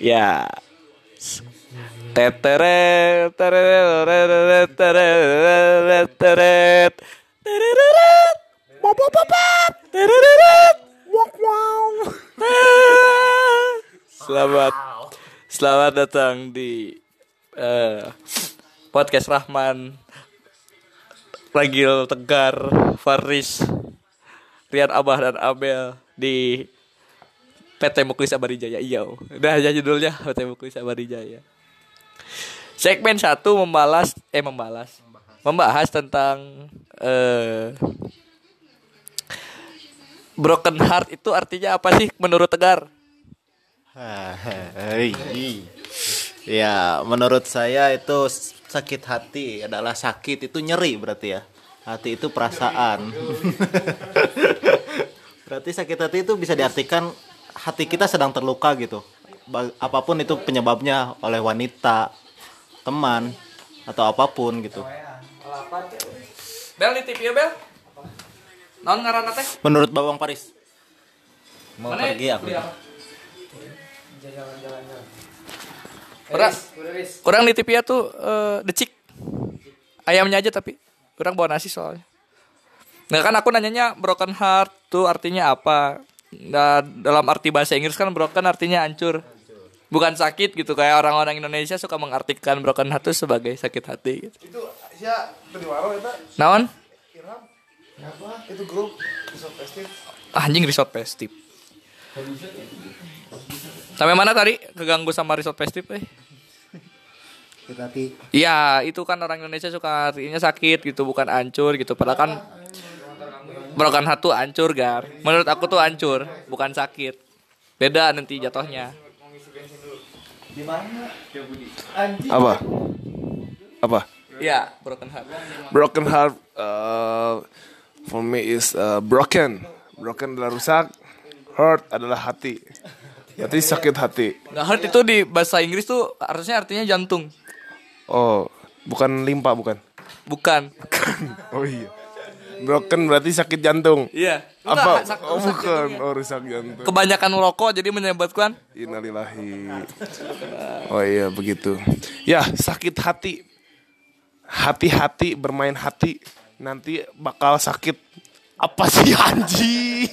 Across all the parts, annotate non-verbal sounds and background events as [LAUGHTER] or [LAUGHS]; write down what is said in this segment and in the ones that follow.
Ya. Teteret, teteret, teteret, teteret, teteret, pop, pop, pop, pop, teteret, wok, wow. Selamat, selamat datang di eh, podcast Rahman, Ragil Tegar, Faris, Rian Abah dan Abel di PT Muklis Abarijaya iya udah aja judulnya PT Muklis Abarijaya segmen satu membalas eh membalas membahas tentang eh broken heart itu artinya apa sih menurut Tegar. Ya, menurut saya itu sakit hati adalah sakit itu nyeri berarti ya. Hati itu perasaan. [LAUGHS] berarti sakit hati itu bisa diartikan hati kita sedang terluka gitu. Apa pun itu penyebabnya oleh wanita, teman atau apa pun gitu. Bel TV ya Bel non ngaran teh Menurut Bawang Paris. Mau Mana pergi aku. beli apa? Orang, orang di TV ya tuh eh, decik ayamnya aja tapi orang bawa nasi soalnya. Nah kan aku nanyanya broken heart tuh artinya apa? Nah, dalam arti bahasa Inggris kan broken artinya hancur. Bukan sakit gitu kayak orang-orang Indonesia suka mengartikan broken heart tuh sebagai sakit hati gitu. itu sia tadi waro eta Naon? Apa itu grup besok festif Ah, Anjing resort festive. Sampai mana tadi keganggu sama resort festive eh? Iya, itu kan orang Indonesia suka artinya sakit gitu, bukan hancur gitu. Padahal kan broken heart tuh hancur, Gar. Menurut aku tuh hancur, bukan sakit. Beda nanti jatuhnya. apa apa Iya, broken heart. broken heart uh, for me is uh, broken broken adalah rusak hurt adalah hati berarti sakit hati Nah, heart itu di bahasa Inggris tuh harusnya artinya jantung. oh bukan limpa bukan Bukan. [LAUGHS] oh iya broken berarti sakit jantung Iya. apa Sak- oh bukan oh rusak jantung Kebanyakan merokok jadi menyebabkan Innalillahi. Oh iya begitu. Ya sakit hati. Hati-hati bermain hati. Nanti bakal sakit. Apa sih anjing?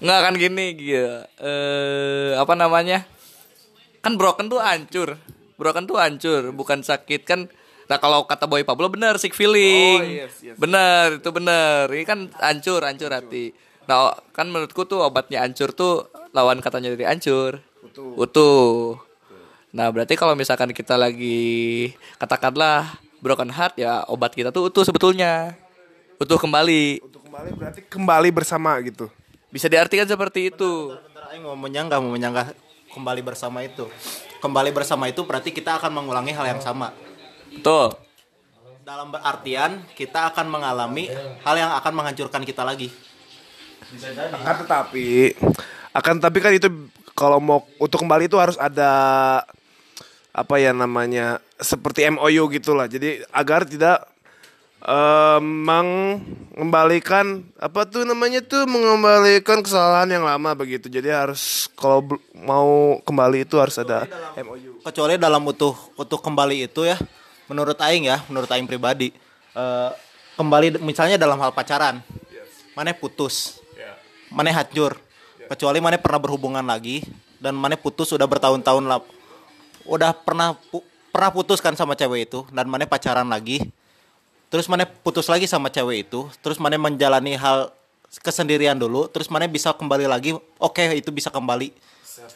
Nggak kan gini gitu. Eh apa namanya? Kan broken tuh hancur. Broken tuh hancur, bukan sakit kan. Nah kalau kata Boy Pablo bener sick feeling. Bener itu bener. Ini kan hancur, hancur hati. Nah kan menurutku tuh obatnya hancur tuh lawan katanya dari hancur. Utuh. Nah berarti kalau misalkan kita lagi katakanlah broken heart ya obat kita tuh utuh sebetulnya. Utuh kembali. Untuk kembali berarti kembali bersama gitu. Bisa diartikan seperti itu. Bentar, Aing mau menyanggah, mau menyanggah kembali bersama itu. Kembali bersama itu berarti kita akan mengulangi hal yang sama. Betul. Dalam artian kita akan mengalami hal yang akan menghancurkan kita lagi. Akan tetapi akan tapi kan itu kalau mau untuk kembali itu harus ada apa ya namanya seperti MOU gitulah. Jadi agar tidak eh, mengembalikan apa tuh namanya tuh mengembalikan kesalahan yang lama begitu. Jadi harus kalau mau kembali itu harus ada MOU. Kecuali dalam utuh utuh kembali itu ya, menurut Aing ya, menurut Aing pribadi, eh, kembali misalnya dalam hal pacaran, mana putus, mana hancur, kecuali mana pernah berhubungan lagi dan mana putus udah bertahun-tahun lah, udah pernah pu- pernah putus kan sama cewek itu dan mana pacaran lagi, terus mana putus lagi sama cewek itu, terus mana menjalani hal kesendirian dulu, terus mana bisa kembali lagi, oke itu bisa kembali,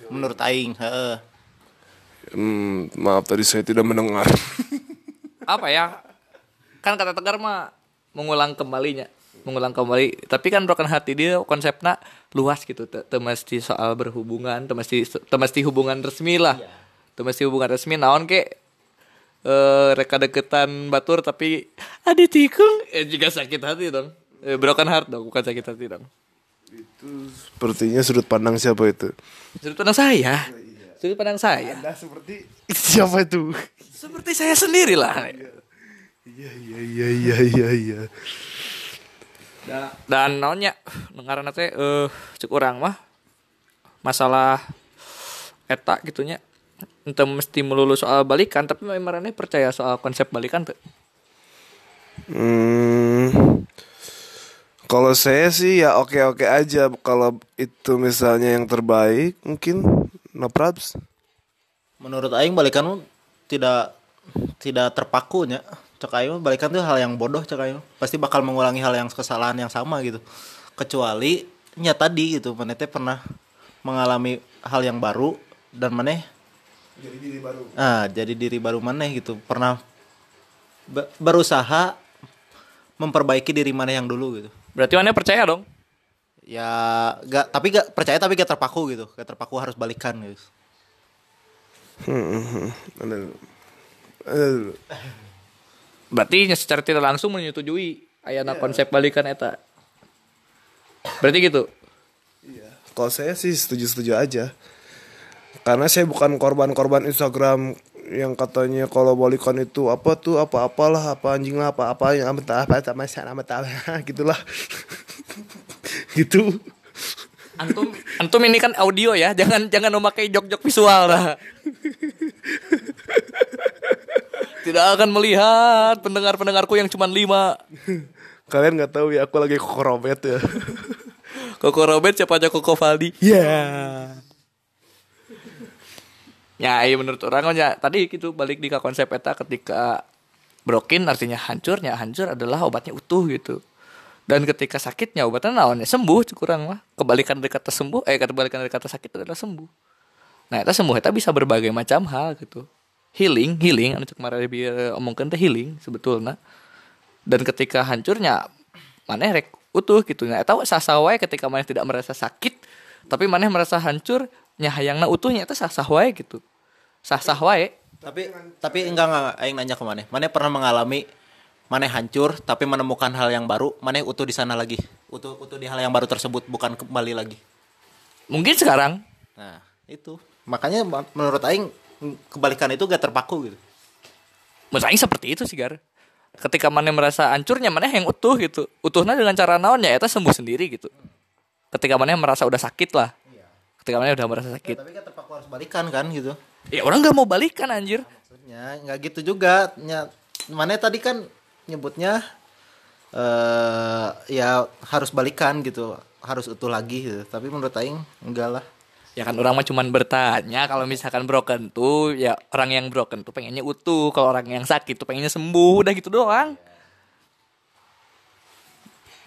menurut Aing. heeh. Hmm, maaf tadi saya tidak mendengar. [LAUGHS] apa ya kan kata tegar mah mengulang kembalinya mengulang kembali tapi kan broken hati dia konsepnya luas gitu Te- teu mesti soal berhubungan teu mesti teu mesti hubungan resmi lah teu mesti hubungan resmi naon ke eh reka deketan batur tapi ada tikung. Eh juga sakit hati dong. Eh, broken heart dong bukan sakit hati dong. Sepertinya sudut pandang siapa itu? sudut pandang saya? Sudut pandang saya? Anda seperti siapa itu? seperti saya sendiri lah. Iya iya iya iya iya iya. dan naonnya ngaranna teh eh cek urang mah. Masalah eta gitunya ente mesti melulu soal balikan tapi marane percaya soal konsep balikan tuh Hmm, kalau saya sih ya oke-oke aja. Kalau itu misalnya yang terbaik, mungkin no probs. menurut aing balikan tidak tidak terpaku nya. Cek aing balikan tuh hal yang bodoh cek aing. Pasti bakal mengulangi hal yang kesalahan yang sama gitu. Kecuali nya tadi gitu mana teh pernah mengalami hal yang baru dan mana Jadi diri baru. ah jadi diri baru mana gitu pernah be- berusaha memperbaiki diri mana yang dulu gitu berarti mana percaya dong ya gak tapi gak percaya tapi gak terpaku gitu gak terpaku harus balikan gitu Hmm. Ada dulu. berarti nya secara tidak langsung menyetujui ayana konsep balikan eta berarti gitu Iya. Kalau saya sih setuju-setuju aja. Karena saya bukan korban-korban Instagram yang katanya kalau balikan itu apa tuh apa apalah apa anjing lah apa apa yang apa apa sama sana apa [LAUGHS] gitulah. [LAUGHS] Gitu. Antum antum ini kan audio ya jangan jangan memakai jok-jok visual lah. Tidak akan melihat pendengar-pendengarku yang cuma lima. Kalian nggak tahu ya aku lagi korobet ya. Koko Robert siapa aja Koko Valdi? Ya Ya iya menurut orang ya tadi gitu balik di konsep eta ketika broken artinya hancurnya hancur adalah obatnya utuh gitu. Dan ketika sakitnya obatnya naonnya sembuh kurang mah. Kebalikan dari kata sembuh eh kebalikan dari kata sakit adalah sembuh. Nah, eta sembuh eta bisa berbagai macam hal gitu. Healing, healing anu cek biar omongkeun teh healing sebetulnya. Dan ketika hancurnya maneh rek utuh gitu. Nah, eta sah-sah wae ketika maneh tidak merasa sakit, tapi maneh merasa hancur nya hayangna utuhnya itu sah-sah wae gitu. Sah-sah wae. tapi tapi enggak enggak aing nanya ke mana mana pernah mengalami mana hancur tapi menemukan hal yang baru mana utuh di sana lagi utuh utuh di hal yang baru tersebut bukan kembali lagi Mungkin sekarang nah itu makanya ma- menurut aing kebalikan itu gak terpaku gitu menurut aing seperti itu sih Gar. Ketika maneh merasa hancurnya maneh yang utuh gitu. Utuhnya dengan cara naonnya eta sembuh sendiri gitu. Ketika maneh merasa udah sakit lah. Ketika maneh udah merasa sakit. tapi kan terpaku harus balikan kan gitu Ya orang nggak mau balikan anjir. maksudnya nggak gitu juga nya mana tadi kan nyebutnya eh ya harus balikan gitu harus utuh lagi gitu tapi menurut aing enggak lah Ya kan orang mah cuman bertanya kalau misalkan broken tuh ya orang yang broken tuh pengennya utuh, kalau orang yang sakit tuh pengennya sembuh, udah gitu doang.